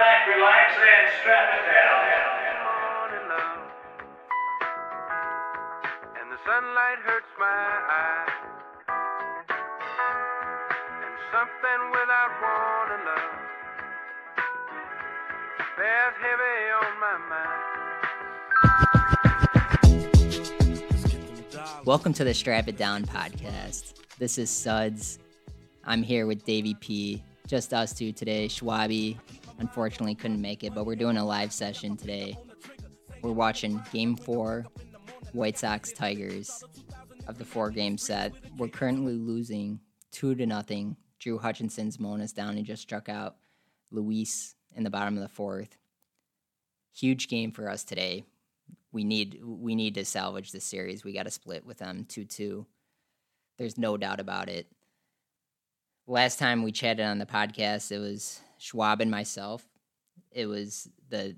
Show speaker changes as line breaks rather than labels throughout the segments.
back, relax, and strap it down.
And the sunlight hurts my eyes. And something without wanting love bears heavy on my mind.
Welcome to the Strap It Down podcast. This is Suds. I'm here with Davey P. Just us two today. Schwabi unfortunately couldn't make it, but we're doing a live session today. We're watching Game Four, White Sox Tigers, of the four game set. We're currently losing two to nothing. Drew Hutchison's mowing us down. He just struck out Luis in the bottom of the fourth. Huge game for us today. We need we need to salvage the series. We got to split with them two two. There's no doubt about it last time we chatted on the podcast, it was Schwab and myself. It was the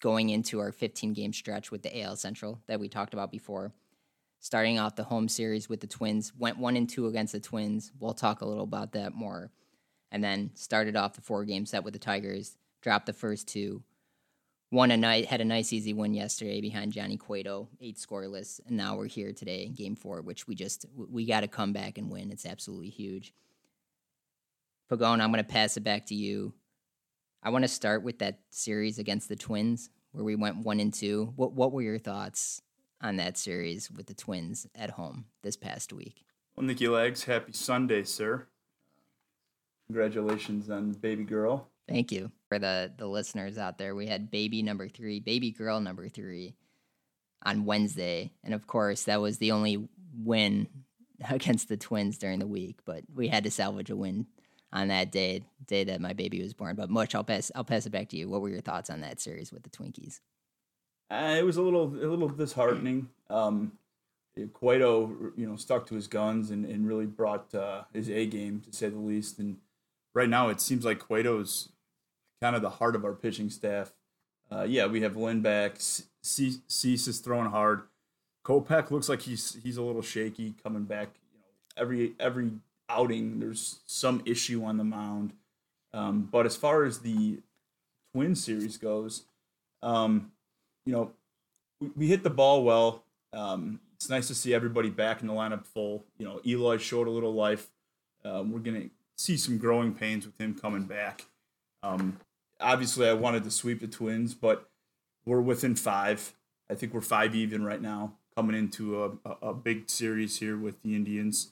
going into our 15 game stretch with the AL Central that we talked about before. Starting off the home series with the Twins, went one and two against the Twins. We'll talk a little about that more. And then started off the four game set with the Tigers, dropped the first two, won a night, had a nice easy win yesterday behind Johnny Cueto, eight scoreless, and now we're here today in Game Four, which we just we got to come back and win. It's absolutely huge. Pagone, I'm going to pass it back to you. I want to start with that series against the Twins where we went one and two. What what were your thoughts on that series with the Twins at home this past week?
Well, Nikki Legs, happy Sunday, sir. Congratulations on baby girl.
Thank you for the the listeners out there. We had baby number three, baby girl number three, on Wednesday, and of course that was the only win against the Twins during the week. But we had to salvage a win on that day, day that my baby was born. But much, I'll pass, I'll pass it back to you. What were your thoughts on that series with the Twinkies?
Uh, it was a little, a little disheartening. Um, Cueto, you know, stuck to his guns and, and really brought uh, his A game to say the least. And right now, it seems like Cueto's kind of the heart of our pitching staff. Uh, yeah, we have Lynn back. Cease is throwing hard. Kopech looks like he's he's a little shaky coming back. You know, every every outing, there's some issue on the mound. Um, but as far as the Twin series goes, um, you know, we, we, hit the ball well. Um, it's nice to see everybody back in the lineup full. You know, Eloy showed a little life. Um, we're gonna see some growing pains with him coming back. Um, obviously, I wanted to sweep the Twins, but we're within five. I think we're five even right now, coming into a, a big series here with the Indians.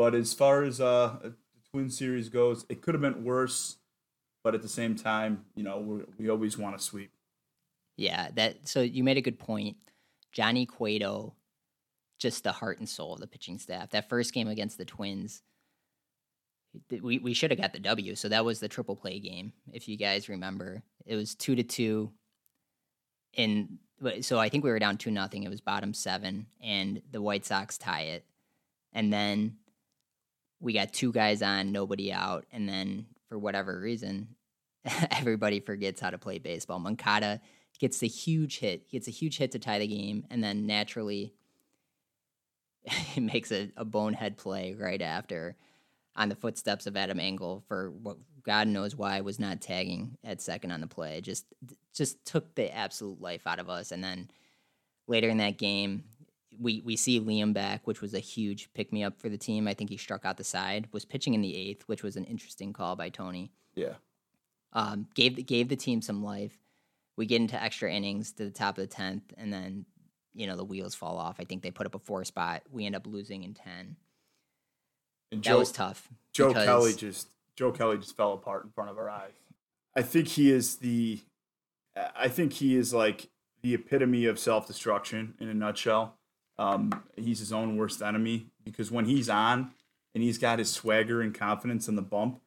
But as far as uh, the Twin Series goes, it could have been worse. But at the same time, you know, we we always want to sweep.
Yeah, that. So you made a good point. Johnny Cueto, just the heart and soul of the pitching staff. That first game against the Twins, we we should have got the W. So that was the triple play game, if you guys remember. It was two to two. In so I think we were down two nothing. It was bottom seven, and the White Sox tie it, and then we got two guys on, nobody out, and then for whatever reason, everybody forgets how to play baseball. Moncada gets the huge hit, he gets a huge hit to tie the game, and then naturally he makes a, a bonehead play right after on the footsteps of Adam Engel for what God knows why was not tagging at second on the play. Just just took the absolute life out of us. And then later in that game, we we see Liam back, which was a huge pick me up for the team. I think he struck out the side, was pitching in the eighth, which was an interesting call by Tony.
Yeah.
Um, gave gave the team some life. We get into extra innings to the top of the tenth, and then you know the wheels fall off. I think they put up a four spot. We end up losing in ten. And Joe, that was tough.
Joe. Kelly just Joe Kelly just fell apart in front of our eyes. I think he is the. I think he is like the epitome of self destruction in a nutshell. Um, he's his own worst enemy because when he's on and he's got his swagger and confidence in the bump,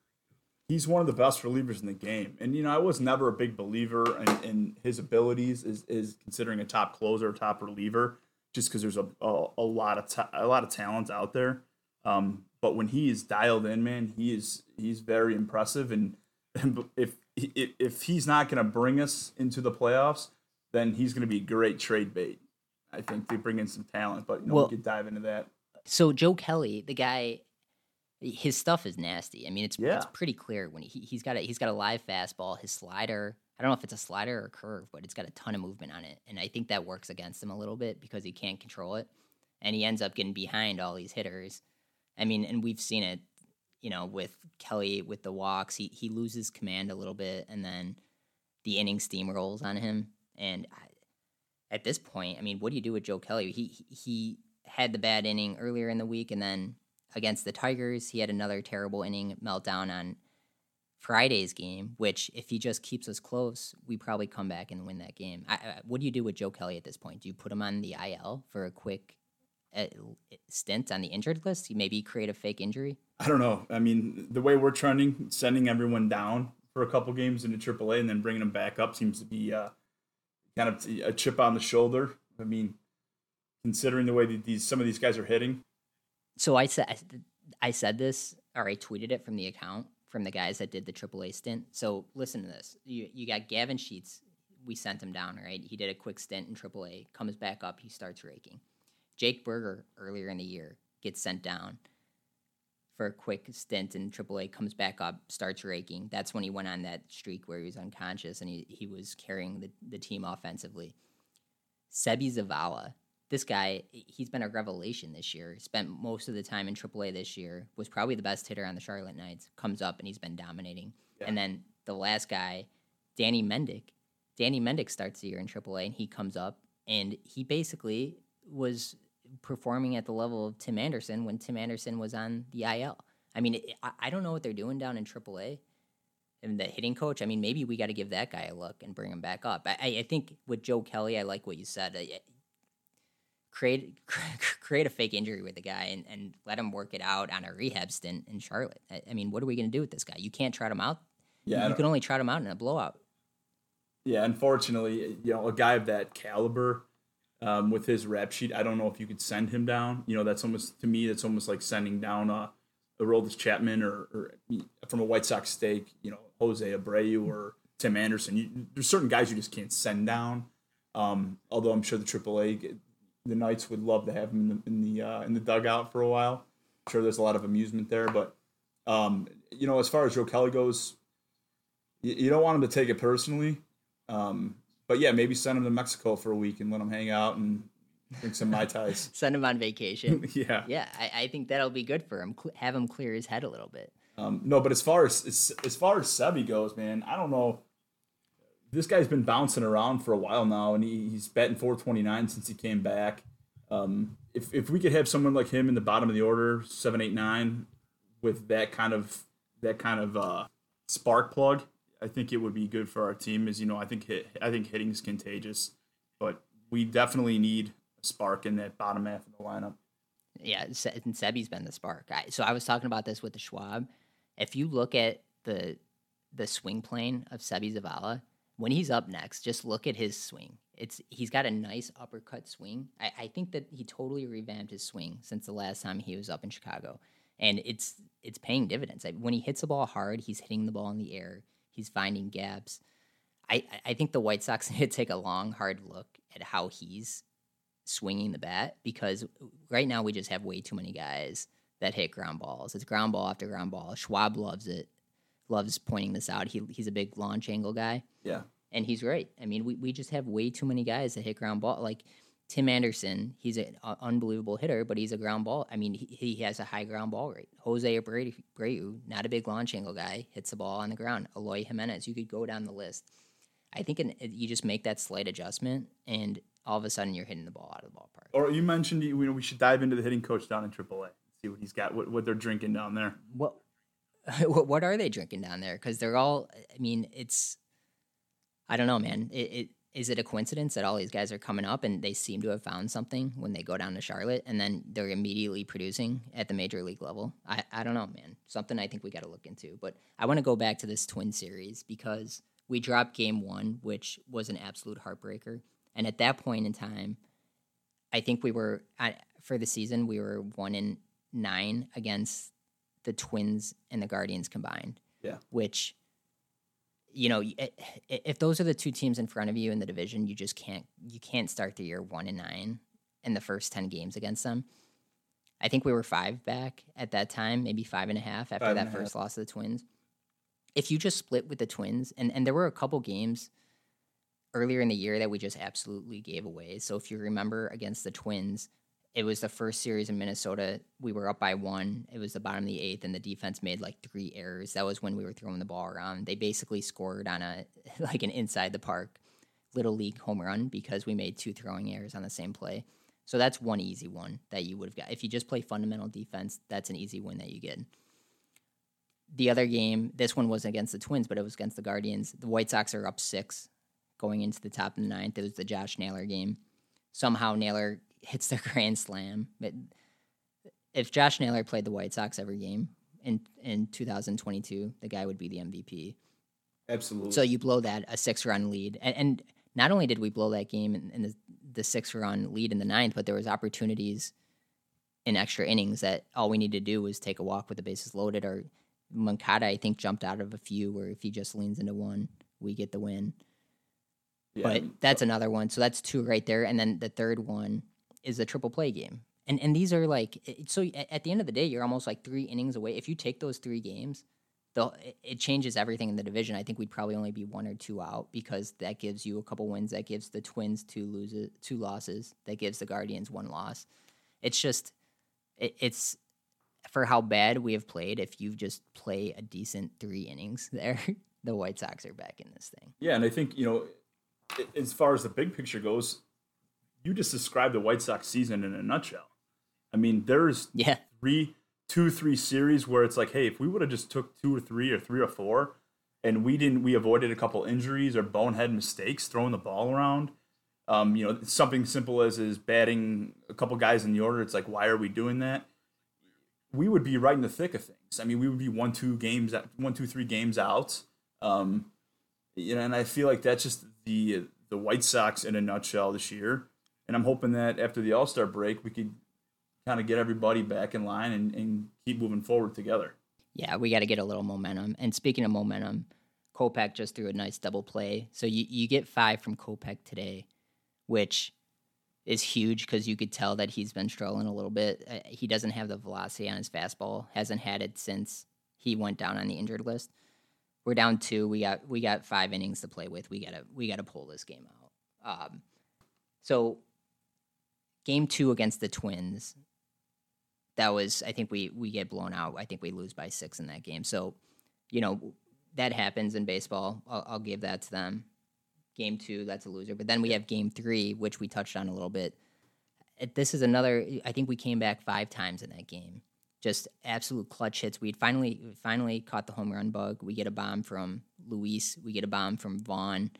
he's one of the best relievers in the game. And you know, I was never a big believer in, in his abilities is is considering a top closer, a top reliever, just because there's a, a, a lot of ta- a lot of talent out there. Um, but when he is dialed in, man, he is he's very impressive. And, and if if he's not going to bring us into the playoffs, then he's going to be great trade bait. I think they bring in some talent, but you know, well, we could dive into that.
So Joe Kelly, the guy, his stuff is nasty. I mean, it's
Yeah.
it's pretty clear when he, he's got a he's got a live fastball. His slider, I don't know if it's a slider or a curve, but it's got a ton of movement on it, and I think that works against him a little bit because he can't control it, and he ends up getting behind all these hitters. I mean, and we've seen it, you know, with Kelly with the walks. He he loses command a little bit, and then the inning steamrolls on him. And I, at this point, I mean, what do you do with Joe Kelly? He he- had the bad inning earlier in the week, and then against the Tigers, he had another terrible inning meltdown on Friday's game. Which, if he just keeps us close, we probably come back and win that game. I, I, what do you do with Joe Kelly at this point? Do you put him on the IL for a quick uh, stint on the injured list? You maybe create a fake injury.
I don't know. I mean, the way we're trending, sending everyone down for a couple games into AAA and then bringing them back up seems to be uh, kind of a chip on the shoulder. I mean, considering the way that these some of these guys are hitting,
so I said I said this or I tweeted it from the account from the guys that did the AAA stint. So listen to this. You you got Gavin Sheets. We sent him down, right? He did a quick stint in AAA, comes back up, he starts raking. Jake Burger earlier in the year gets sent down for a quick stint in AAA, comes back up, starts raking. That's when he went on that streak where he was unconscious and he, he was carrying the, the team offensively. Seby Zavala, this guy, he's been a revelation this year. Spent most of the time in AAA this year. Was probably the best hitter on the Charlotte Knights. Comes up and he's been dominating.
Yeah.
And then the last guy, Danny Mendick. Danny Mendick starts the year in AAA and he comes up and he basically was performing at the level of Tim Anderson when Tim Anderson was on the IL. I mean, it, I, I don't know what they're doing down in AAA. And the hitting coach, I mean, maybe we got to give that guy a look and bring him back up. I, I, think with Joe Kelly, I like what you said. I, create create a fake injury with the guy and, and let him work it out on a rehab stint in Charlotte. I, I mean, what are we going to do with this guy? You can't trot him out.
yeah,
you can only trot him out in a blowout.
yeah. Unfortunately, you know, a guy of that caliber. Um, with his rap sheet, I don't know if you could send him down. You know, that's almost to me, that's almost like sending down a, a Aroldis Chapman or, or from a White Sox stake. You know, Jose Abreu or Tim Anderson. You, there's certain guys you just can't send down. Um, although I'm sure the AAA, the Knights would love to have him in the in the, uh, in the dugout for a while. I'm sure there's a lot of amusement there, but um, you know, as far as Joe Kelly goes, you, you don't want him to take it personally. Um, but yeah, maybe send him to Mexico for a week and let him hang out and drink some mai tais.
Send him on vacation.
yeah.
yeah, I, I think that'll be good for him. Cl- have him clear his head a little bit.
Um, no, but as far as, as as far as Seby goes, man, I don't know. This guy's been bouncing around for a while now, and he, he's batting 429 since he came back. Um, if if we could have someone like him in the bottom of the order, seven, eight, nine, with that kind of that kind of uh, spark plug, I think it would be good for our team. As you know, I think hit, I think hitting is contagious, but we definitely need a spark in that bottom half of the lineup.
Yeah, and Seby's been the spark. I, so I was talking about this with the Schwab. If you look at the the swing plane of Seby Zavala, when he's up next, just look at his swing. It's he's got a nice uppercut swing. I, I think that he totally revamped his swing since the last time he was up in Chicago, and it's it's paying dividends. When he hits the ball hard, he's hitting the ball in the air. He's finding gaps. I, I- think the White Sox need to take a long, hard look at how he's swinging the bat because right now we just have way too many guys that hit ground balls. It's ground ball after ground ball. Schwab loves it, loves pointing this out. He, he's a big launch angle guy,
Yeah.
and he's right. I mean, we, we just have way too many guys that hit ground ball. Like Tim Anderson, he's an unbelievable hitter, but he's a ground ball. I mean, he, he has a high ground ball rate. Jose Abreu, not a big launch angle guy, hits the ball on the ground. Eloy Jimenez, you could go down the list. I think in, you just make that slight adjustment, and all of a sudden you're hitting the ball out of the ballpark.
Or you mentioned you know we should dive into the hitting coach down in AAA. And see what he's got, what, what they're drinking down there.
what what what are they drinking down there? Because they're all. I mean, it's. I don't know, man. It, it is it a coincidence that all these guys are coming up and they seem to have found something when they go down to Charlotte and then they're immediately producing at the major league level? I I don't know, man. Something I think we got to look into. But I want to go back to this Twin series because we dropped Game One, which was an absolute heartbreaker, and at that point in time, I think we were I, for the season we were one in nine against the Twins and the Guardians combined.
Yeah.
Which, you know, i- eh, if those are the two teams in front of you in the division, you just can't you can't start the year one and nine in the first ten games against them. I think we were five back at that time, maybe five and a half after
Five
that first loss to the Twins. If you just split with the Twins, and, and there were a couple games earlier in the year that we just absolutely gave away. So if you remember against the Twins, it was the first series in Minnesota. We were up by one. It was the bottom of the eighth, and the defense made like three errors. That was when we were throwing the ball around. They basically scored on a like an inside the park little league home run because we made two throwing errors on the same play. So that's one easy one that you would have got. If you just play fundamental defense, that's an easy win that you get. The other game, this one was against the Twins, but it was against the Guardians. The White Sox are up six going into the top of the ninth. It was the Josh Naylor game. Somehow Naylor hits the grand slam. But if Josh Naylor played the White Sox every game in in 2022, the guy would be the MVP.
Absolutely.
So you blow that a six run lead, and, and not only did we blow that game in, in the, the six run lead in the ninth, but there was opportunities in extra innings that all we needed to do was take a walk with the bases loaded. Or Moncada, I think, jumped out of a few where if he just leans into one, we get the win.
Yeah,
But that's another one. So that's two right there, and then the third one is a triple play game. And and these are like so at the end of the day, you're almost like three innings away. If you take those three games, the it- it changes everything in the division. I think we'd probably only be one or two out because that gives you a couple wins. That gives the Twins two loses, two losses. That gives the Guardians one loss. It's just it, it's for how bad we have played. If you just play a decent three innings there, the White Sox are back in this thing.
Yeah, and I think you know, as far as the big picture goes, you just described the White Sox season in a nutshell. I mean, there's
Yeah,
three, two, three series where it's like, hey, if we would have just took two or three or three or four, and we didn't, we avoided a couple injuries or bonehead mistakes throwing the ball around. Um, you know, something simple as is batting a couple guys in the order. It's like, why are we doing that? We would be right in the thick of things. I mean, we would be one, two games, one, two, three games out. Um, you know, and I feel like that's just the the White Sox in a nutshell this year. And I'm hoping that after the All Star break, we could kind of get everybody back in line and, and keep moving forward together.
Yeah, we got to get a little momentum. And speaking of momentum, Kopech just threw a nice double play. So you, you get five from Kopech today, which is huge because you could tell that he's been struggling a little bit. Uh, he doesn't have the velocity on his fastball, hasn't had it since he went down on the injured list. We're down two. We got we got five innings to play with. We gotta we gotta pull this game out. Um, so game two against the Twins, that was I think we we get blown out. I think we lose by six in that game. So, you know, that happens in baseball. I'll, I'll give that to them. Game two, that's a loser. But then we have game three, which we touched on a little bit. This is another. I think we came back five times in that game. Just absolute clutch hits. We'd finally finally caught the home run bug. We get a bomb from Luis. We get a bomb from Vaughn.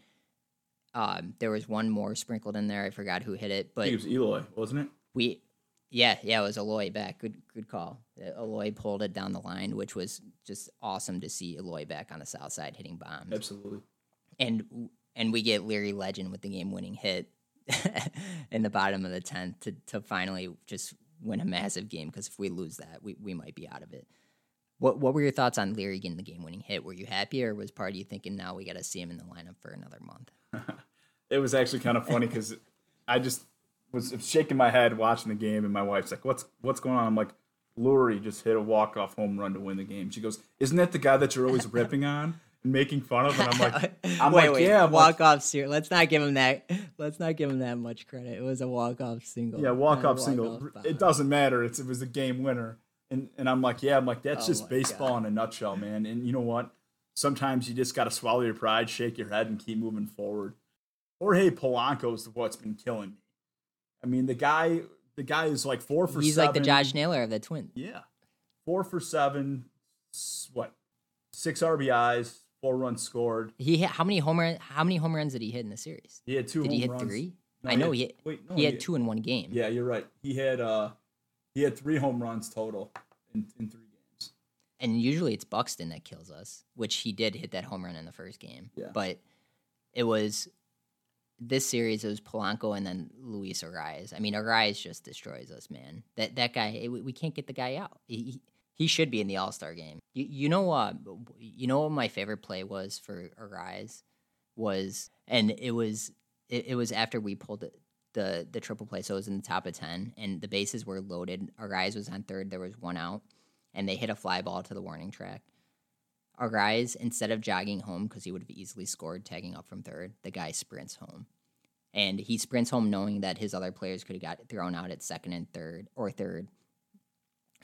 Um, there was one more sprinkled in there. I forgot who hit it,
I
but
think it was Eloy, wasn't it?
we yeah yeah it was Eloy back good good call Uh, Eloy pulled it down the line which was just awesome to see Eloy back on the south side hitting bombs
Absolutely.
and and we get Leury Legend with the game winning hit in the bottom of the 10th to, to finally just win a massive game because if we lose that we, we might be out of it what what were your thoughts on Leury getting the game winning hit were you happy or was part of you thinking now we got to see him in the lineup for another month
It was actually kind of funny because I just was shaking my head watching the game, and my wife's like, "What's what's going on?" I'm like, "Leury just hit a walk off home run to win the game." She goes, "Isn't that the guy that you're always ripping on and making fun of?" And I'm like, I'm
wait,
like,
wait,
yeah, I'm like-
walk off serious. Let's not give him that. Let's not give him that much credit. It was a walk off single.
"Yeah, walk off single.
walk-off.
It doesn't matter. It's, it was a game winner." And and I'm like, "Yeah, I'm like that's
Oh
just baseball in a nutshell, man." And you know what? Sometimes you just got to swallow your pride, shake your head, and keep moving forward. Jorge Polanco is what's been killing me. I mean, the guy, the guy is like four for
He's
seven.
like the Josh Naylor of the Twins.
Yeah. Four for seven. What? Six RBIs, four runs scored.
He hit, how many home run, How many home runs did he hit in the series?
He had two
Did
home
he hit
runs.
three?
No,
I know
he
he
had,
hit,
wait, no,
he had two in one game.
Yeah, you're right. He had uh he had three home runs total in, in three games.
and usually it's Buxton that kills us, which he did hit that home run in the first game.
Yeah.
But it was this series. It was Polanco and then Luis Arraez. I mean, Arraez just destroys us, man. That that guy, eh, we we can't get the guy out. He, he- he should be in the All Star game. You, you know what? you know what my favorite play was for Arraez was, and it was it, it was after we pulled it the the triple play, so it was in the top of ten, and the bases were loaded. Arraez was on third. There was one out, and they hit a fly ball to the warning track. Arraez, instead of jogging home because he would have easily scored, tagging up from third, the guy sprints home, and he sprints home knowing that his other players could have got thrown out at second and third or third.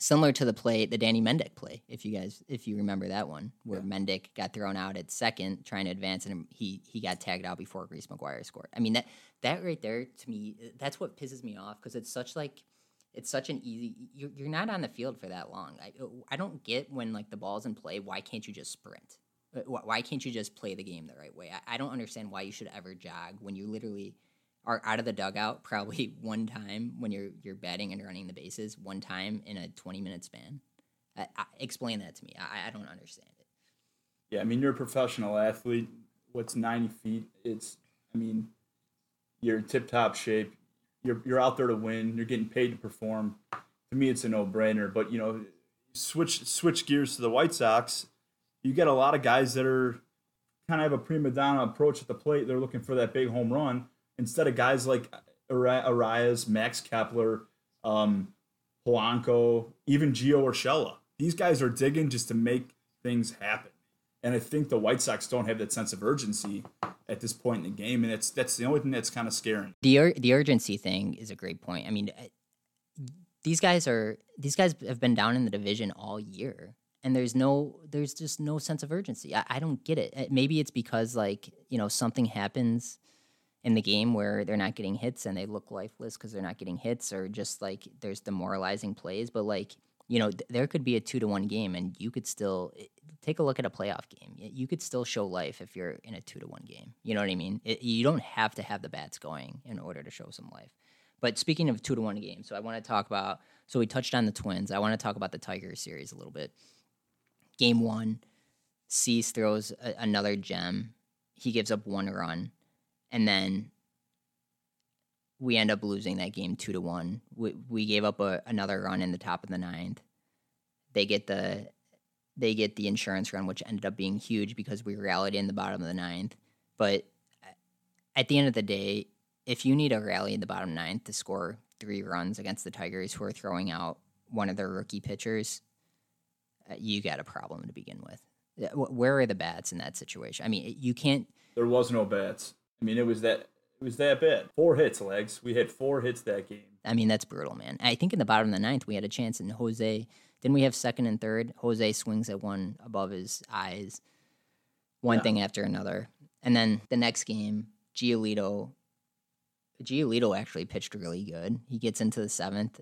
Similar to the play, the Danny Mendick play, if you guys, if you remember that one, where Mendick got thrown out at second, trying to advance, and he he got tagged out before Reese McGuire scored. I mean that that right there to me, that's what pisses me off because it's such like it's such an easy. You're, you're not on the field for that long. I I don't get when like the ball's in play. Why can't you just sprint? Uh, Why can't you just play the game the right way? I, I don't understand why you should ever jog when you literally are out of the dugout probably one time when you're you're batting and running the bases one time in a 20 minute span. I, I, explain that to me. I, I don't understand it.
Yeah, I mean, you're a professional athlete. What's 90 feet? It's, I mean, you're tip top shape. You're, you're out there to win. You're getting paid to perform. To me, it's a no brainer. But, you know, switch switch gears to the White Sox. You get a lot of guys that are kind of have a prima donna approach at the plate. They're looking for that big home run instead of guys like Ari- Arraez, Max Kepler, um, Polanco, even Gio Urshela. These guys are digging just to make things happen. And I think the White Sox don't have that sense of urgency at this point in the game, and it's that's the only thing that's kind of scaring.
The ur- the urgency thing is a great point. I mean, uh, these guys are these guys have been down in the division all year, and there's no there's just no sense of urgency. I, I don't get it. Uh, Maybe it's because like you know something happens in the game where they're not getting hits and they look lifeless because they're not getting hits, or just like there's demoralizing plays. But like you know, th- there could be a two to one game, and you could still i- take a look at a playoff game. You could still show life if you're in a two to one game. You know what I mean? It, you don't have to have the bats going in order to show some life. But speaking of two to one games, so I want to talk about. So we touched on the Twins. I want to talk about the Tiger series a little bit. Game one, Cease throws a, another gem. He gives up one run, and then we end up losing that game two to one. We we gave up a, another run in the top of the ninth. They get the they get the insurance run, which ended up being huge because we rallied in the bottom of the ninth. But at the end of the day, if you need a rally in the bottom ninth to score three runs against the Tigers, who are throwing out one of their rookie pitchers, uh, you got a problem to begin with. Where are the bats in that situation? I mean, you can't.
There was no bats. I mean, it was that it was that bad. Four hits, legs. We had four hits that game.
I mean, that's brutal, man. I think in the bottom of the ninth, we had a chance, and Jose didn't we have second and third? Jose swings at one above his eyes, one
Yeah.
thing after another, and then the next game, Giolito. Giolito actually pitched really good. He gets into the seventh,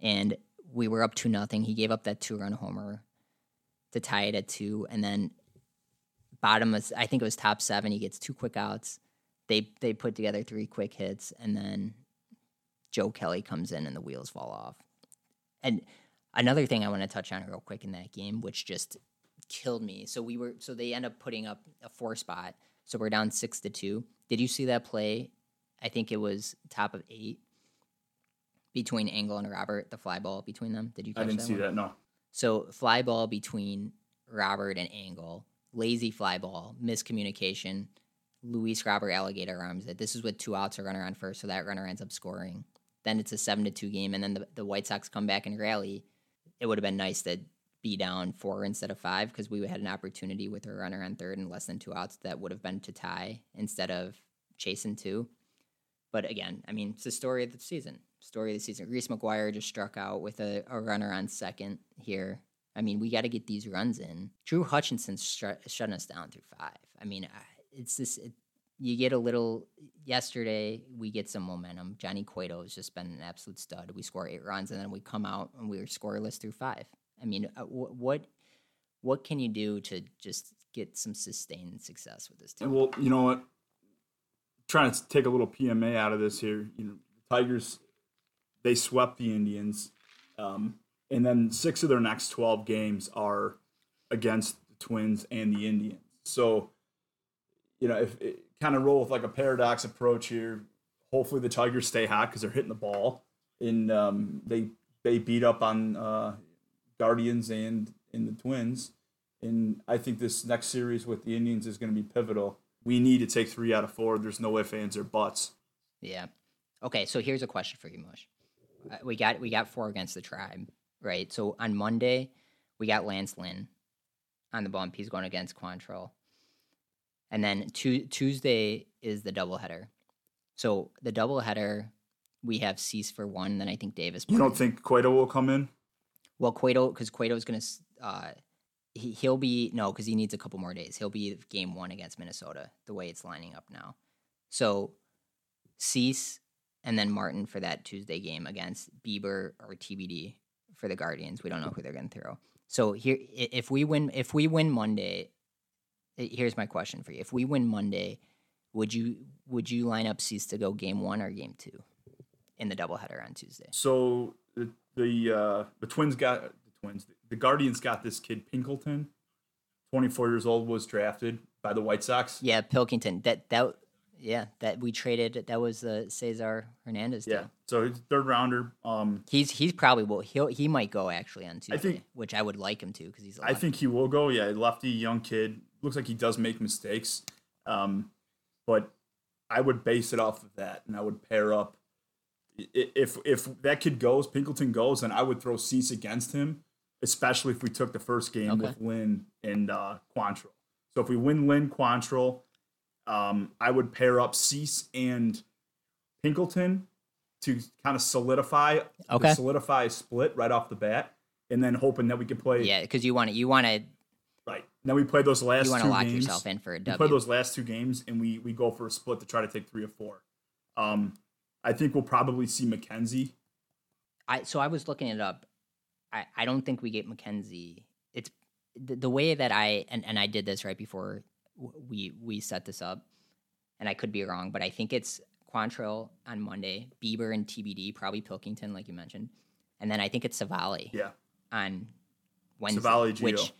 and we were up two nothing. He gave up that two run homer to tie it at two, and then bottom of I think it was top seven. He gets two quick outs. They they put together three quick hits, and then Joe Kelly comes in and the wheels fall off. And another thing I want to touch on real quick in that game, which just killed me. So we were so they end up putting up a four spot. So we're down six to two. Did you see that play? I think it was top of eight between Engel and Robert, the fly ball between them. Did you catch
I didn't
that
see
one?
that. No.
So fly ball between Robert and Engel, lazy fly ball, miscommunication. Luis Robert Alligator arms it. This is with two outs, a runner on first, so that runner ends up scoring. Then it's a seven to two game, and then the, the White Sox come back and rally. It would have been nice to be down four instead of five because we had an opportunity with a runner on third and less than two outs that would have been to tie instead of chasing two. But again, I mean, it's the story of the season. Story of the season. Reese McGuire just struck out with a, a runner on second here. I mean, we got to get these runs in. Drew Hutchison's stru- shutting us down through five. I mean, it's this. It, you get a little. Yesterday, we get some momentum. Johnny Cueto has just been an absolute stud. We score eight runs, and then we come out and we are scoreless through five. I mean, uh, wh- what what can you do to just get some sustained success with this team?
Well, you know what? Trying to take a little PMA out of this here. You know, Tigers, they swept the Indians, um, and then six of their next twelve games are against the Twins and the Indians. So, you know, if it, kind of roll with like a paradox approach here. Hopefully, the Tigers stay hot because they're hitting the ball, and um, they they beat up on uh, Guardians and and the Twins. And I think this next series with the Indians is going to be pivotal. We need to take three out of four. There's no ifs, ands, or buts.
Yeah. Okay, so here's a question for you, Mush. Uh, we got we got four against the tribe, right? So on Monday, we got Lance Lynn on the bump. He's going against Quantrill. And then tu- Tuesday is the doubleheader. So the doubleheader, we have Cease for one. Then I think Davis.
You don't think Cueto will come in?
Well, Cueto, because Cueto's going to, uh, he, he'll be, no, because he needs a couple more days. He'll be game one against Minnesota, the way it's lining up now. So Cease and then Martin for that Tuesday game against Bieber or TBD for the Guardians. We don't know who they're going to throw. So here, if we win, if we win Monday, here's my question for you: If we win Monday, would you would you line up Cease to go game one or game two in the doubleheader on Tuesday?
So the the, uh, the Twins got the Twins. The Guardians got this kid Pinkleton, 24 years old, was drafted by the White Sox.
Yeah, Pilkington. That that yeah, that we traded. That was the Cesar Hernandez.
Yeah.
deal.
So he's third rounder. Um,
he's he's probably will he'll he might go actually on Tuesday,
think-
which I would like him to because he's.
I think he will go. Yeah, lefty, young kid. Looks like he does make mistakes. Um, but I would base it off of that, and I would pair up. If if that kid goes, Pinkleton goes, then I would throw Cease against him, especially if we took the first game
Okay.
with Lynn and uh, Quantrill. So if we win Lynn Quantrill, um, I would pair up Cease and Pinkleton to kind of solidify
Okay.
solidify a split right off the bat, and then hoping that we can play
yeah, because you want to you want to
Right. Then we play those last
you want
two
to lock
games.
yourself in for a
we play those last two games and we we go for a split to try to take three or four. Um, I think we'll probably see McKenzie.
I so I was looking it up. I I don't think we get McKenzie. It's the, the way that I and and I did this right before w- we we set this up, and I could be wrong, but I think it's Quantrill on Monday, Bieber and TBD, probably Pilkington, like you mentioned, and then I think it's Civale
Yeah.
on Wednesday,
Civale, Gio.
which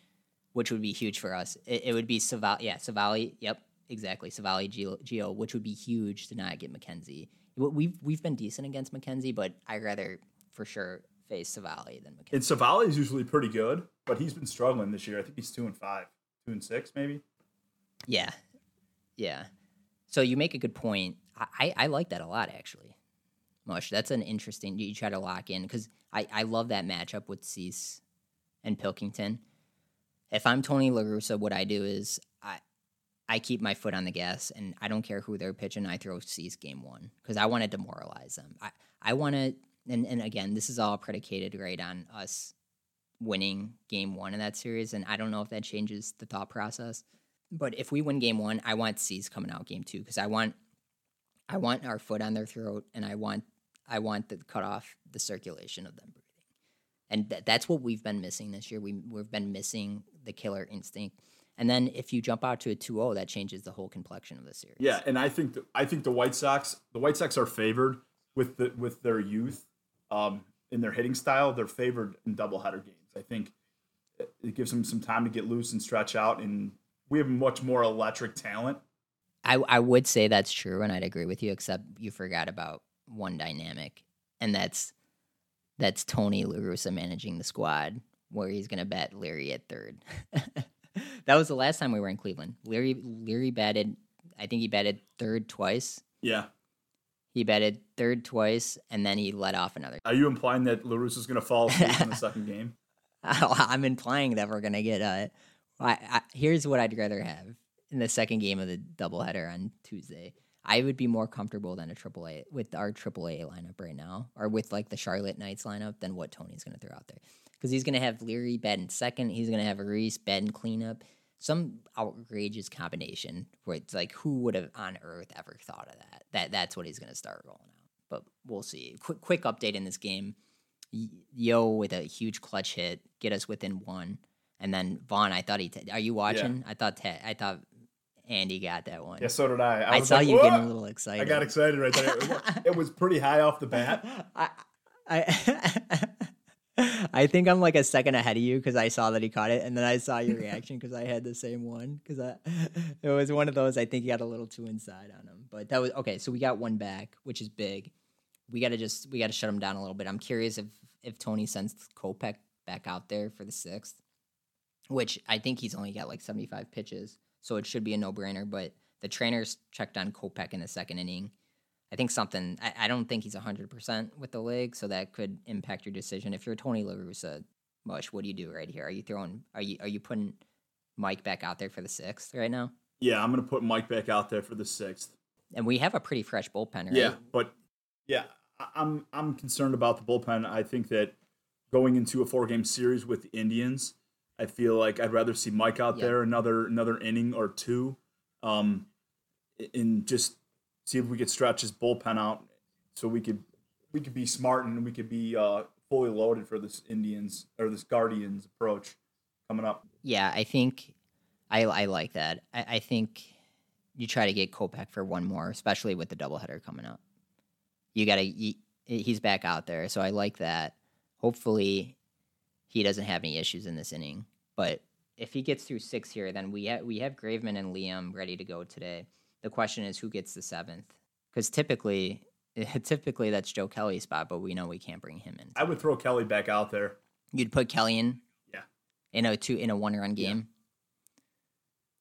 which would be huge for us. It, it would be Civale, yeah, Civale. Yep, exactly, Civale Geo, Gio, which would be huge to not get McKenzie. We've we've been decent against McKenzie, but I'd rather for sure face Civale than McKenzie.
And Civale is usually pretty good, but he's been struggling this year. I think he's two and five, two and six, maybe.
Yeah, yeah. So you make a good point. I, I, like that a lot, actually. Mush, that's an interesting. You try to lock in because I, I love that matchup with Cease and Pilkington. If I'm Tony La Russa, what I do is I I keep my foot on the gas and I don't care who they're pitching. I throw Cease game one because I want to demoralize them. I I want to and and again, this is all predicated right on us winning game one in that series, and I don't know if that changes the thought process. But if we win game one, I want Cease coming out game two because I want I want our foot on their throat and I want I want to cut off the circulation of them breathing. And th- that's what we've been missing this year. We we've been missing the killer instinct. And then if you jump out to a 2-0, that changes the whole complexion of the series.
Yeah, and I think the, I think the White Sox the White Sox are favored with the with their youth, um, in their hitting style. They're favored in doubleheader games. I think it- gives them some time to get loose and stretch out, and we have much more electric talent.
I, I would say that's true, and I'd agree with you, except you forgot about one dynamic, and that's that's Tony La Russa managing the squad, where he's going to bat Leury at third. that was the last time we were in Cleveland. Leury Leury batted, I think he batted third twice.
Yeah.
He batted third twice, and then he let off another.
Are you implying that La Russa is going to fall asleep in the second game?
I'm implying that we're gonna get uh I, I, here's what I'd rather have in the second game of the doubleheader on Tuesday. I would be more comfortable than a triple A with our triple A lineup right now, or with like the Charlotte Knights lineup than what Tony's gonna throw out there. Because he's gonna have Leury bed in second, he's gonna have a Reese bed in cleanup. Some outrageous combination where it's like who would have on earth ever thought of that? That that's what he's gonna start rolling out. But we'll see. Quick quick update in this game. Yo with a huge clutch hit, get us within one, and then Vaughn. I thought he. T- Are you watching? I thought. Te- I thought Andy got that one.
Yeah, so did I. I,
I saw
like,
you getting a little excited.
I got excited right there. It was, pretty high off the bat.
I, I, I think I'm like a second ahead of you because I saw that he caught it, and then I saw your reaction because I had the same one. Because I, it was one of those. I think he got a little too inside on him, but that was okay. So we got one back, which is big. We got to just we got to shut him down a little bit. I'm curious if if Tony sends Kopech back out there for the sixth, which I think he's only got like 75 pitches, so it should be a no brainer. But the trainers checked on Kopech in the second inning. I think something. I, I don't think he's hundred percent with the leg, so that could impact your decision. If you're Tony La Russa, Mush, what do you do right here? Are you throwing? Are you are you putting Mike back out there for the sixth right now?
Yeah, I'm gonna put Mike back out there for the sixth.
And we have a pretty fresh bullpen, right?
Yeah, but yeah, I'm I'm concerned about the bullpen. I think that going into a four game series with the Indians, I feel like I'd rather see Mike out
Yeah.
there another another inning or two, um, and just see if we could stretch his bullpen out so we could we could be smart and we could be uh, fully loaded for this Indians or this Guardians approach coming up.
Yeah, I think I I like that. I, I think you try to get Kopech for one more, especially with the doubleheader coming up. You got to he's back out there, so I like that. Hopefully, he doesn't have any issues in this inning. But if he gets through six here, then we ha- we have Graveman and Liam ready to go today. The question is who gets the seventh? Because typically, typically that's Joe Kelly's spot, but we know we can't bring him in.
I would throw Kelly back out there.
You'd put Kelly in.
Yeah.
In a two in a one run
Yeah.
game.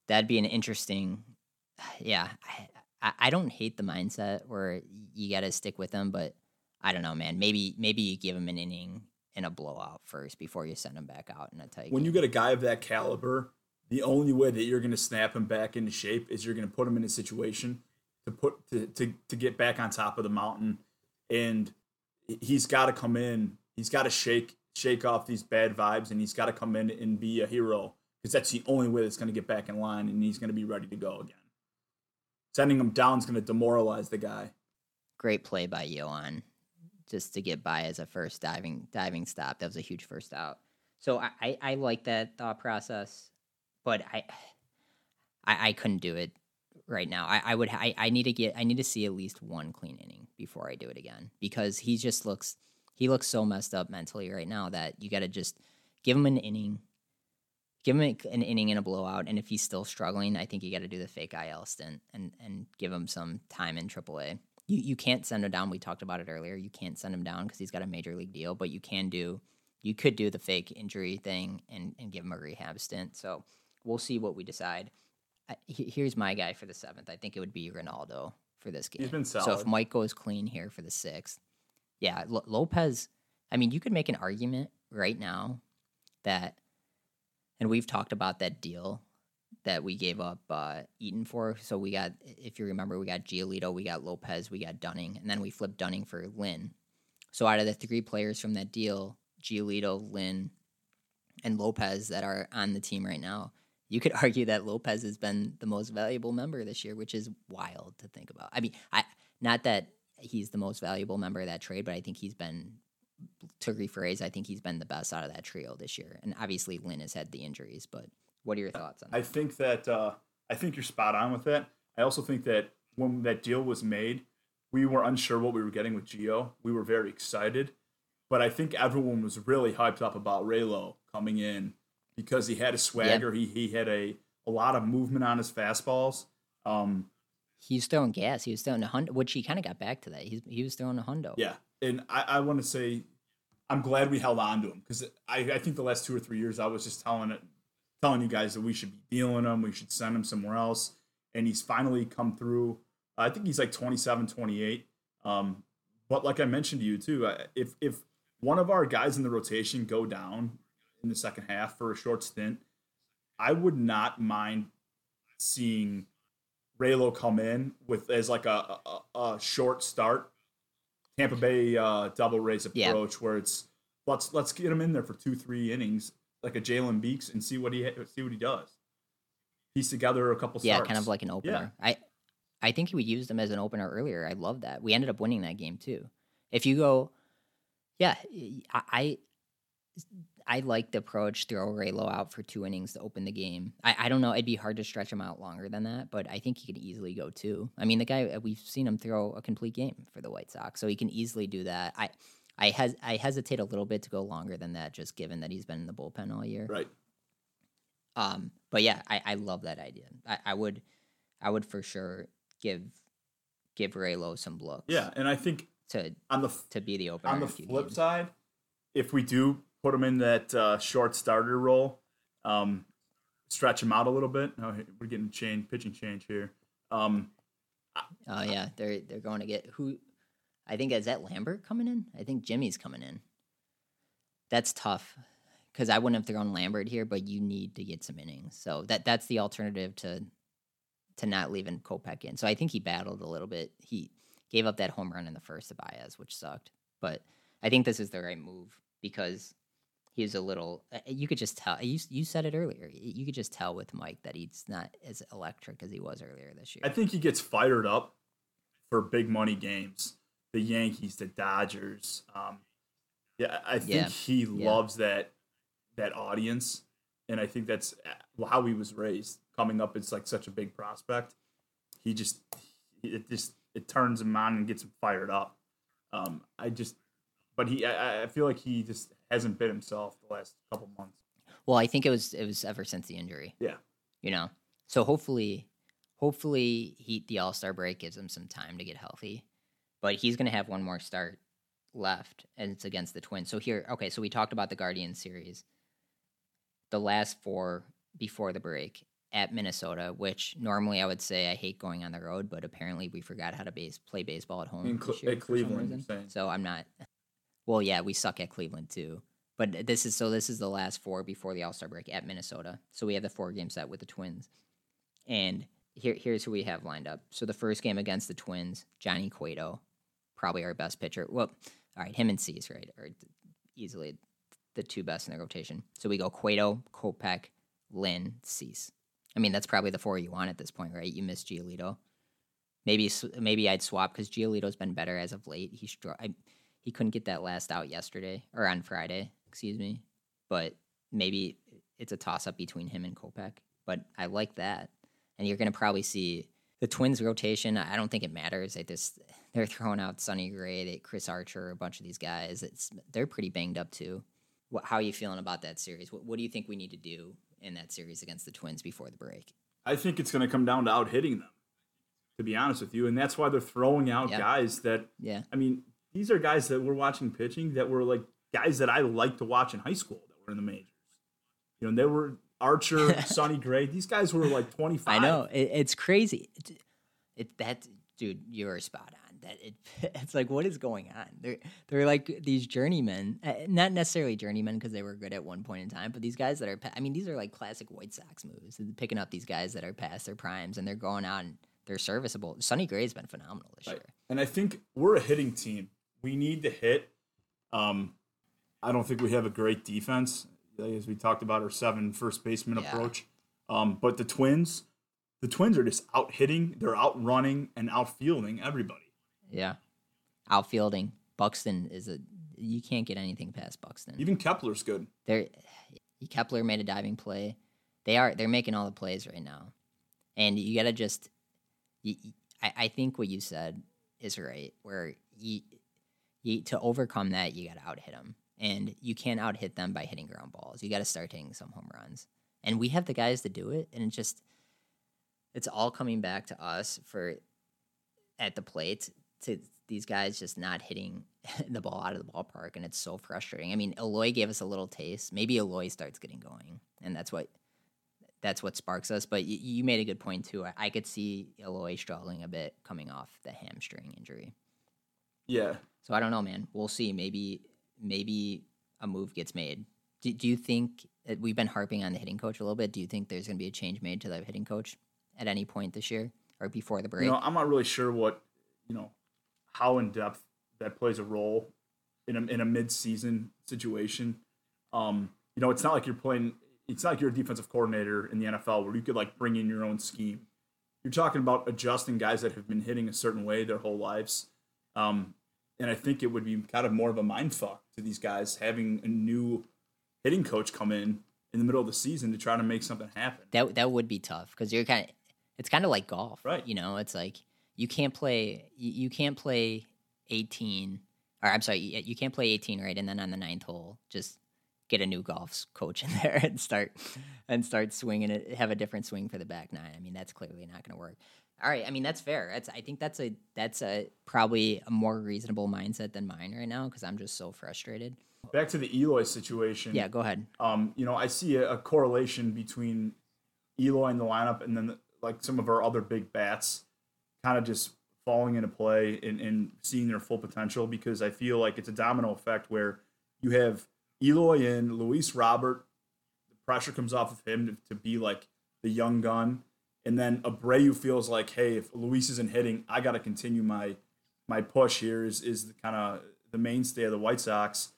That'd be an interesting. Yeah, I, I I don't hate the mindset where you got to stick with them, but I don't know, man. Maybe maybe you give him an inning in a blowout first before you send him back out in a tight.
when
game.
you get a guy of that caliber, the only way that you're going to snap him back into shape is you're going to put him in a situation to put to, to, to get back on top of the mountain, and he's got to come in. He's got to shake shake off these bad vibes, and he's got to come in and be a hero because that's the only way that's going to get back in line, and he's going to be ready to go again. Sending him down is going to demoralize the guy.
great play by Yohan just to get by as a first diving diving stop. That was a huge first out. So I, I, I like that thought process, but I, I I couldn't do it right now. I, I would I, I need to get I need to see at least one clean inning before I do it again because he just looks he looks so messed up mentally right now that you got to just give him an inning. Give him an inning in a blowout, and if he's still struggling, I think you got to do the fake IL stint and and give him some time in AAA you, you can't send him down. We talked about it earlier. You can't send him down because he's got a major league deal, but you can do you could do the fake injury thing and, and give him a rehab stint. So we'll see what we decide. I, here's my guy for the seventh. I think it would be Reynaldo for this game.
He's been
So if. Mike goes clean here for the sixth, yeah, Lo- Lopez. I mean, you could make an argument right now that, and we've talked about that deal that we gave up uh, Eaton for. So we got, if you remember, we got Giolito, we got Lopez, we got Dunning, and then we flipped Dunning for Lynn. So out of the three players from that deal, Giolito, Lynn, and Lopez that are on the team right now, you could argue that Lopez has been the most valuable member this year, which is wild to think about. I mean, I not that he's the most valuable member of that trade, but I think he's been to rephrase, I think he's been the best out of that trio this year. And obviously Lynn has had the injuries, but what are your thoughts on that?
I think that uh, I think you're spot on with that. I also think that when that deal was made, we were unsure what we were getting with Geo. We were very excited, but I think everyone was really hyped up about Raylo coming in because he had a swagger. He he had a a lot of movement on his fastballs. Um,
He's throwing gas. He was throwing a hundo, which he kind of got back to that. He's, he was throwing a hundo.
yeah, and I, I want to say I'm glad we held on to him because I, I think the last two or three years I was just telling it telling you guys that we should be dealing him, we should send him somewhere else, and he's finally come through. I think he's like 27, 28. Um, but like I mentioned to you too, if if one of our guys in the rotation go down in the second half for a short stint, I would not mind seeing Raylo come in with as like a, a, a short start, Tampa Bay uh, double race
Yeah.
approach where it's let's let's get him in there for two three innings like a Jalen Beeks and see what he see what he does. Piece together a couple
Yeah,
starts.
kind of like an opener. I I think we used him as an opener earlier. I love that. We ended up winning that game too. If you go, yeah, I I, I like the approach. Throw Raylo out for two innings to open the game. I, I don't know. It'd be hard to stretch him out longer than that, but I think he could easily go two. I mean, the guy we've seen him throw a complete game for the White Sox, so he can easily do that. I. I hes- I hesitate a little bit to go longer than that, just given that he's been in the bullpen all year.
right.
Um, but yeah, I, I love that idea. I, I would, I would for sure give give Raylo some looks.
Yeah, and I think
To
on the
to be the opener.
on the
in a few
flip
games.
side, if we do put him in that uh, short starter role, um, stretch him out a little bit. Oh, we're getting change pitching change here. Um,
Oh yeah, they're they're going to get who? I think is that Lambert coming in. I think Jimmy's coming in. That's tough because I wouldn't have thrown Lambert here, but you need to get some innings. So that that's the alternative to to not leaving Kopech in. So I think he battled a little bit. He gave up that home run in the first to Baez, which sucked. But I think this is the right move because he's a little. uh, You could just tell. You you said it earlier. You could just tell with Mike that he's not as electric as he was earlier this year.
I think he gets fired up for big money games. The Yankees, the Dodgers. Um, yeah, I think
Yeah.
he
Yeah.
loves that that audience, and I think that's uh, how he was raised. Coming up, it's like such a big prospect. He just it just it turns him on and gets him fired up. Um, I just, but he, I, I feel like he just hasn't been himself the last couple months.
Well, I think it was it was ever since the injury.
Yeah.
You know. So hopefully hopefully he the All-Star break gives him some time to get healthy. But he's going to have one more start left and it's against the Twins. So here okay, so we talked about the Guardian series. The last four before the break at Minnesota, which normally I would say I hate going on the road, but apparently we forgot how to base play baseball at home.
In
year
at Cleveland, you're
reason.
saying.
So I'm not well, yeah, we suck at Cleveland too. But this is so this is the last four before the All Star break at Minnesota. So we have the four game set with the Twins. And here here's who we have lined up. So the first game against the Twins, Johnny Cueto, probably our best pitcher. Well, all right, him and Cease, right, are easily the two best in the rotation. So we go Cueto, Kopech, Lynn, Cease. I mean, that's probably the four you want at this point, right? You miss Giolito. Maybe maybe I'd swap because Giolito's been better as of late. He str- I, he couldn't get that last out yesterday or on Friday, excuse me. But maybe it's a toss up between him and Kopech. But I like that, and you're going to probably see the Twins rotation. I don't think it matters. They just they're throwing out Sonny Gray, they, Chris Archer, a bunch of these guys. It's they're pretty banged up too. What, how are you feeling about that series? What, what do you think we need to do in that series against the Twins before the break?
I think it's going to come down to out hitting them, to be honest with you, and that's why they're throwing out guys that
Yeah,
I mean, these are guys that we're watching pitching that were like guys that I liked to watch in high school that were in the majors. You know, they were Archer, Sonny Gray. These guys were like 25.
I know it, it's crazy. It, it that dude, you're spot. That it, it's like what is going on? They're they're like these journeymen, uh, not necessarily journeymen because they were good at one point in time, but these guys that are. pa- I mean, these are like classic White Sox moves. They're picking up these guys that are past their primes and they're going out and they're serviceable. Sonny Gray's been phenomenal this
Right.
year.
And I think we're a hitting team. We need to hit. Um, I don't think we have a great defense, as we talked about our seven first baseman
Yeah.
approach. Um, but the Twins, the Twins are just out hitting, they're out running and outfielding everybody.
Yeah, outfielding. Buxton is a you can't get anything past Buxton.
Even Kepler's good.
They're Kepler made a diving play. They are they're making all the plays right now, and you gotta just. You, I, I think what you said is right. Where you, you to overcome that, you gotta out hit them, and you can't out hit them by hitting ground balls. You gotta start hitting some home runs, and we have the guys to do it. And it just, it's all coming back to us for at the plate to these guys just not hitting the ball out of the ballpark, and it's so frustrating. I mean, Eloy gave us a little taste. Maybe Eloy starts getting going, and that's what that's what sparks us. But y- you made a good point too. I, I could see Eloy struggling a bit coming off the hamstring injury.
Yeah.
So I don't know, man. We'll see. Maybe maybe a move gets made. Do, do you think uh, we've been harping on the hitting coach a little bit? Do you think there's going to be a change made to the hitting coach at any point this year or before the break?
You know, I'm not really sure what, you know, how in depth that plays a role in a in a mid season situation. Um, you know, it's not like you're playing. It's not like you're a defensive coordinator in the NFL where you could like bring in your own scheme. You're talking about adjusting guys that have been hitting a certain way their whole lives. Um, and I think it would be kind of more of a mind fuck to these guys having a new hitting coach come in in the middle of the season to try to make something happen.
that that would be tough because you're kind of it's kind of like golf
Right.
you know it's like you can't play you, can't play 18 or i'm sorry you, can't play 18 right and then on the ninth hole just get a new golf coach in there and start and start swinging it have a different swing for the back nine. I mean that's clearly not going to work. All right i mean that's fair. That's i think that's a that's a probably a more reasonable mindset than mine right now because i'm just so frustrated.
Back to the Eloy situation.
yeah go ahead.
Um, you know, I see a, a correlation between Eloy in the lineup and then like some of our other big bats kind of just falling into play and, and seeing their full potential because I feel like it's a domino effect where you have Eloy in, Luis Robert, the pressure comes off of him to, to be like the young gun. And then Abreu feels like, hey, if Luis isn't hitting, I got to continue my my push here. Is is the kind of the mainstay of the White Sox,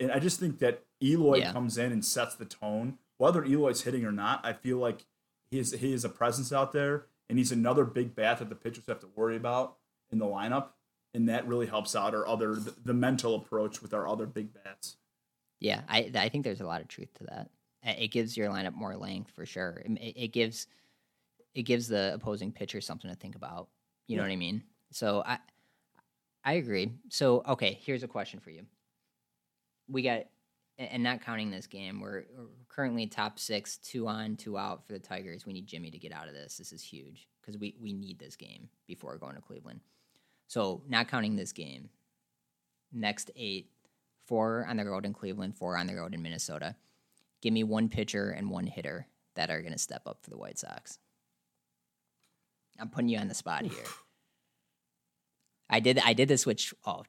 and I just think that Eloy
Yeah.
comes in and sets the tone. Whether Eloy's hitting or not, I feel like he is he is a presence out there, and he's another big bat that the pitchers have to worry about in the lineup, and that really helps out our other the, mental approach with our other big bats.
Yeah, I I think there's a lot of truth to that. It gives your lineup more length for sure. It, it- gives it gives the opposing pitcher something to think about. You know
Yeah.
what I mean? So I I agree. So okay, here's a question for you. We got and not counting this game, we're, we're currently top six, two on, two out for the Tigers. We need Jimmy to get out of this. This is huge because we we need this game before going to Cleveland. So not counting this game, next eight four on the road in Cleveland, four on the road in Minnesota. Give me one pitcher and one hitter that are going to step up for the White Sox. I'm putting you on the spot here. I did I did this with oh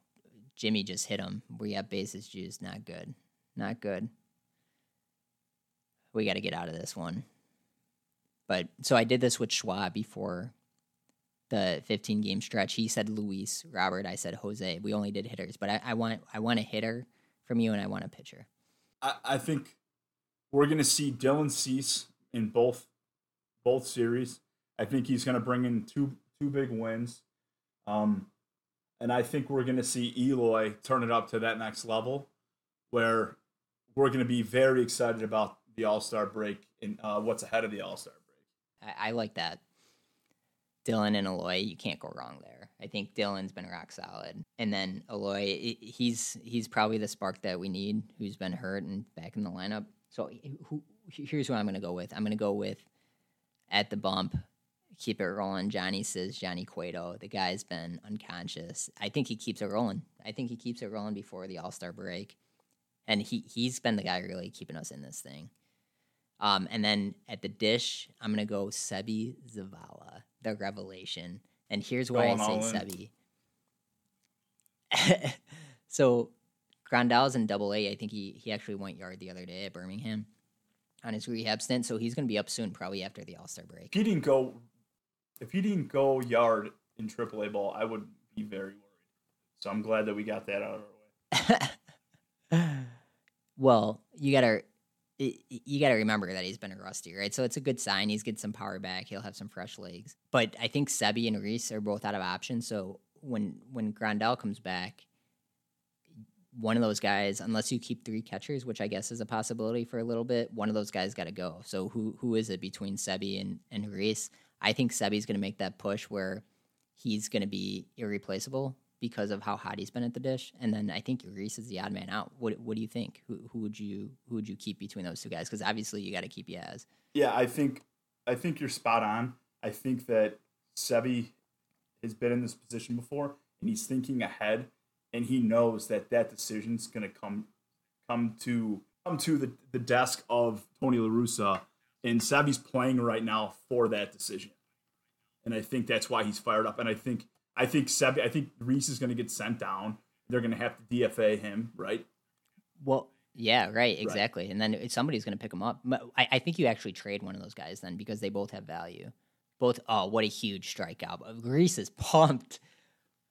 Jimmy just hit him. We have bases juiced. Not good. Not good. We got to get out of this one. But so I did this with Schwab before the 15 game stretch. He said Luis Robert. I said Jose. We only did hitters, but I, I want I want a hitter from you and I want a pitcher.
I, I think we're going to see Dylan Cease in both both series. I think he's going to bring in two two big wins, um, and I think we're going to see Eloy turn it up to that next level, where we're going to be very excited about the All Star break and uh, what's ahead of the All Star break.
I, I like that. Dylan and Eloy, you can't go wrong there. I think Dylan's been rock solid, and then Eloy, he's he's probably the spark that we need. Who's been hurt and back in the lineup. So who, here's who I'm going to go with. I'm going to go with at the bump. Keep it rolling. Johnny says Johnny Cueto. The guy's been unconscious. I think he keeps it rolling. I think he keeps it rolling before the All Star break, and he he's been the guy really keeping us in this thing. Um, and then at the dish, I'm gonna go Seby Zavala, the revelation. And here's why I say. Seby. so Grandal's in double A. I think he he actually went yard the other day at Birmingham on his rehab stint. So he's gonna be up soon, probably after the All Star break.
If he didn't go, if he didn't go yard in triple A ball, I would be very worried. So I'm glad that we got that out of our way.
well, you gotta you gotta remember that he's been rusty, right? So it's a good sign. He's get some power back. He'll have some fresh legs. But I think Seby and Reese are both out of options. So when when Grandal comes back, one of those guys, unless you keep three catchers, which I guess is a possibility for a little bit, one of those guys got to go. So who who is it between Seby and and Reese? I think Seby's going to make that push where he's going to be irreplaceable because of how hot he's been at the dish. And then I think Reese is the odd man out. What what do you think? Who who would you who would you keep between those two guys? Because obviously you got to keep Yaz.
Yeah, I think I think you're spot on. I think that Seby has been in this position before, and he's thinking ahead, and he knows that that decision's going to come come to come to the, the desk of Tony La Russa, and Seby's playing right now for that decision, and I think that's why he's fired up. And I think I think Seby, I think Reese is going to get sent down. They're going to have to DFA him, right?
Well, yeah, right, exactly. And then somebody's going to pick him up. I think you actually trade one of those guys then because they both have value. Both. Oh, what a huge strikeout! Reese is pumped.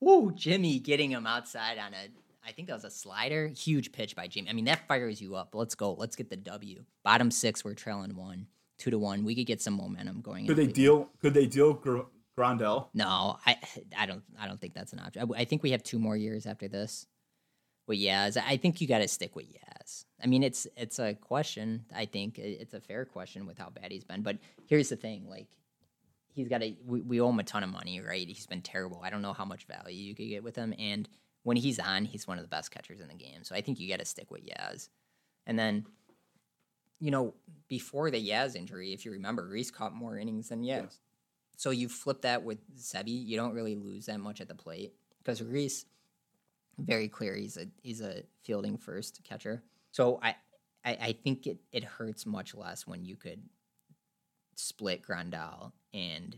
Woo, Jimmy getting him outside on a. I think that was a slider. Huge pitch by Jimmy. I mean, that fires you up. Let's go. Let's get the W. Bottom six, we're trailing one, two to one. We could get some momentum going.
Could they deal? Could they deal Gr- Grandal?
No, I I don't I don't think that's an option. I, I think we have two more years after this. With Yaz, I think you got to stick with Yaz. I mean, it's it's a question. I think it's a fair question with how bad he's been. But here's the thing: like he's got to. We, we owe him a ton of money, right? He's been terrible. I don't know how much value you could get with him. And when he's on, he's one of the best catchers in the game. So I think you got to stick with Yaz. And then, you know, before the Yaz injury, if you remember, Reese caught more innings than Yaz.
Yes.
So you flip that with Seby, you don't really lose that much at the plate because Reese, very clear, he's a he's a fielding first catcher. So I I, I think it, it hurts much less when you could split Grandal and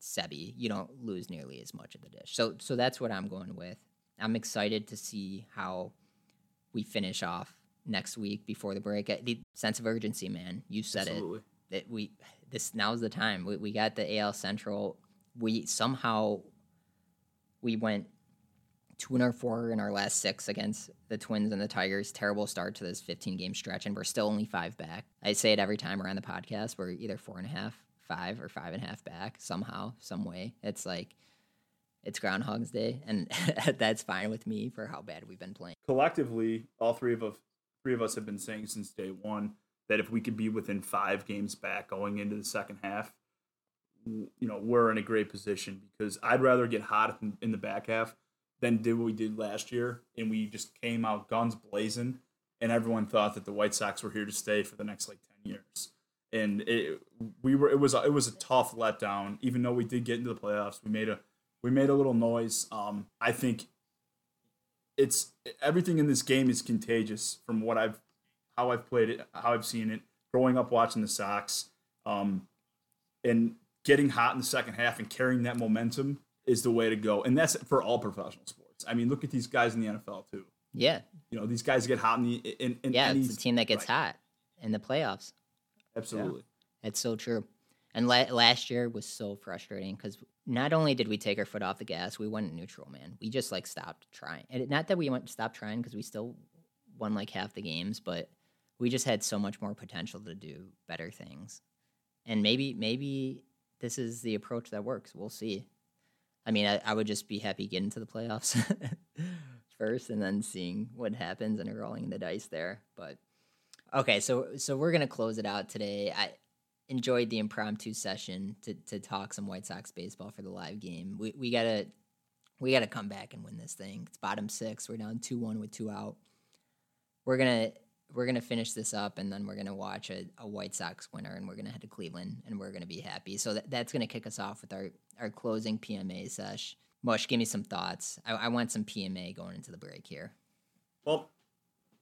Seby, you don't lose nearly as much of the dish. So so that's what I'm going with. I'm excited to see how we finish off next week before the break. The sense of urgency, man. You said
Absolutely.
it. That we this now's the time. We, we got the AL Central. We somehow we went two and our four in our last six against the Twins and the Tigers. Terrible start to this 15 game stretch, and we're still only five back. I say it every time we're on the podcast. We're either four and a half, five, or five and a half back somehow, some way. It's like it's Groundhog's Day, and that's fine with me for how bad we've been playing.
collectively, all three of us, three of us have been saying since day one that if we could be within five games back going into the second half, you know, we're in a great position because I'd rather get hot in, the back half than do what we did last year, and we just came out guns blazing, and everyone thought that the White Sox were here to stay for the next like ten years. And it, we were, it was, it was a tough letdown. Even though we did get into the playoffs, we made a, we made a little noise. Um, I think it's everything in this game is contagious from what I've how I've played it, how I've seen it, growing up watching the Sox, um, and getting hot in the second half and carrying that momentum is the way to go. And that's for all professional sports. I mean, look at these guys in the NFL too.
Yeah,
You know, these guys get hot in the in, in
yeah,
any,
it's a team that gets
right.
hot in the playoffs.
Absolutely.
It's so true. And la- last year was so frustrating because not only did we take our foot off the gas, we went neutral, man. We just like stopped trying. And it, not that we went stopped trying because we still won like half the games, but we just had so much more potential to do better things. And maybe maybe this is the approach that works. We'll see. I mean, I, I would just be happy getting to the playoffs first and then seeing what happens and rolling the dice there. But okay, so so we're gonna close it out today. I enjoyed the impromptu session to to talk some White Sox baseball for the live game. We we gotta we gotta come back and win this thing. It's bottom six. We're down two one with two out. We're gonna we're gonna finish this up and then we're gonna watch a, a White Sox winner and we're gonna head to Cleveland and we're gonna be happy. So that, that's gonna kick us off with our our closing PMA sesh. Mush, give me some thoughts. I, I want some PMA going into the break here.
Well,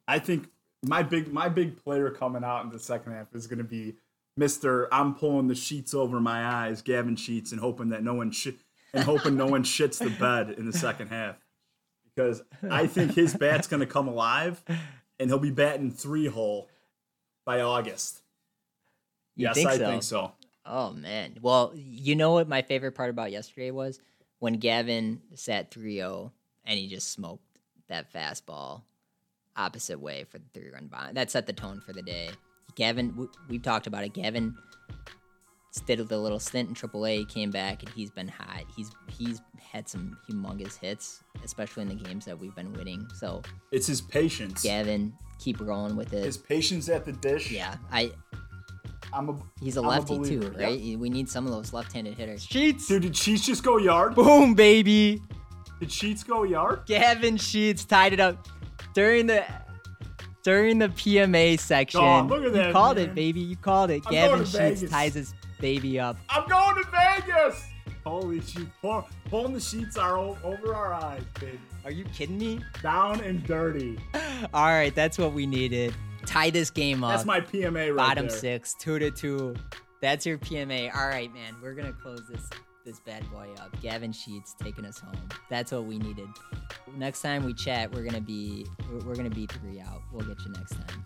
I think my big my big player coming out in the second half is to be Mister. I'm pulling the sheets over my eyes, Gavin Sheets, and hoping that no one sh- and hoping no one shits the bed in the second half because I think his bat's to come alive and he'll be batting three hole by August.
You
yes,
think
I
so?
think so.
Oh man. Well, you know what my favorite part about yesterday was when Gavin sat 3-0 and he just smoked that fastball opposite way for the three run bomb. That set the tone for the day. Gavin, we, we've talked about it. Gavin did with a little stint in AAA, he came back, and he's been hot. He's he's had some humongous hits, especially in the games that we've been winning. So,
It's his patience.
Gavin, keep rolling with it.
His patience at the dish.
yeah, I
I'm a
he's a
I'm a
lefty too,
believer,
right? We need some of those left-handed hitters.
Sheets.
dude. Did Sheets just go yard?
Boom, baby.
Did Sheets go yard?
Gavin Sheets tied it up during the during the PMA section.
Oh, look at that,
You called
man.
it, baby. You called it.
I'm
Gavin Sheets
Vegas.
ties his baby up.
I'm going to Vegas. Holy shit! Pull, pulling the sheets are over our eyes, baby.
Are you kidding me?
Down and dirty.
All right, that's what we needed.
Tie this game up.
That's my PMA right
bottom
there.
six, two to two. That's your PMA. All right, man. We're gonna close this this bad boy up. Gavin Sheets taking us home. That's what we needed. Next time we chat, we're gonna be we're, we're gonna be three out. We'll get you next time.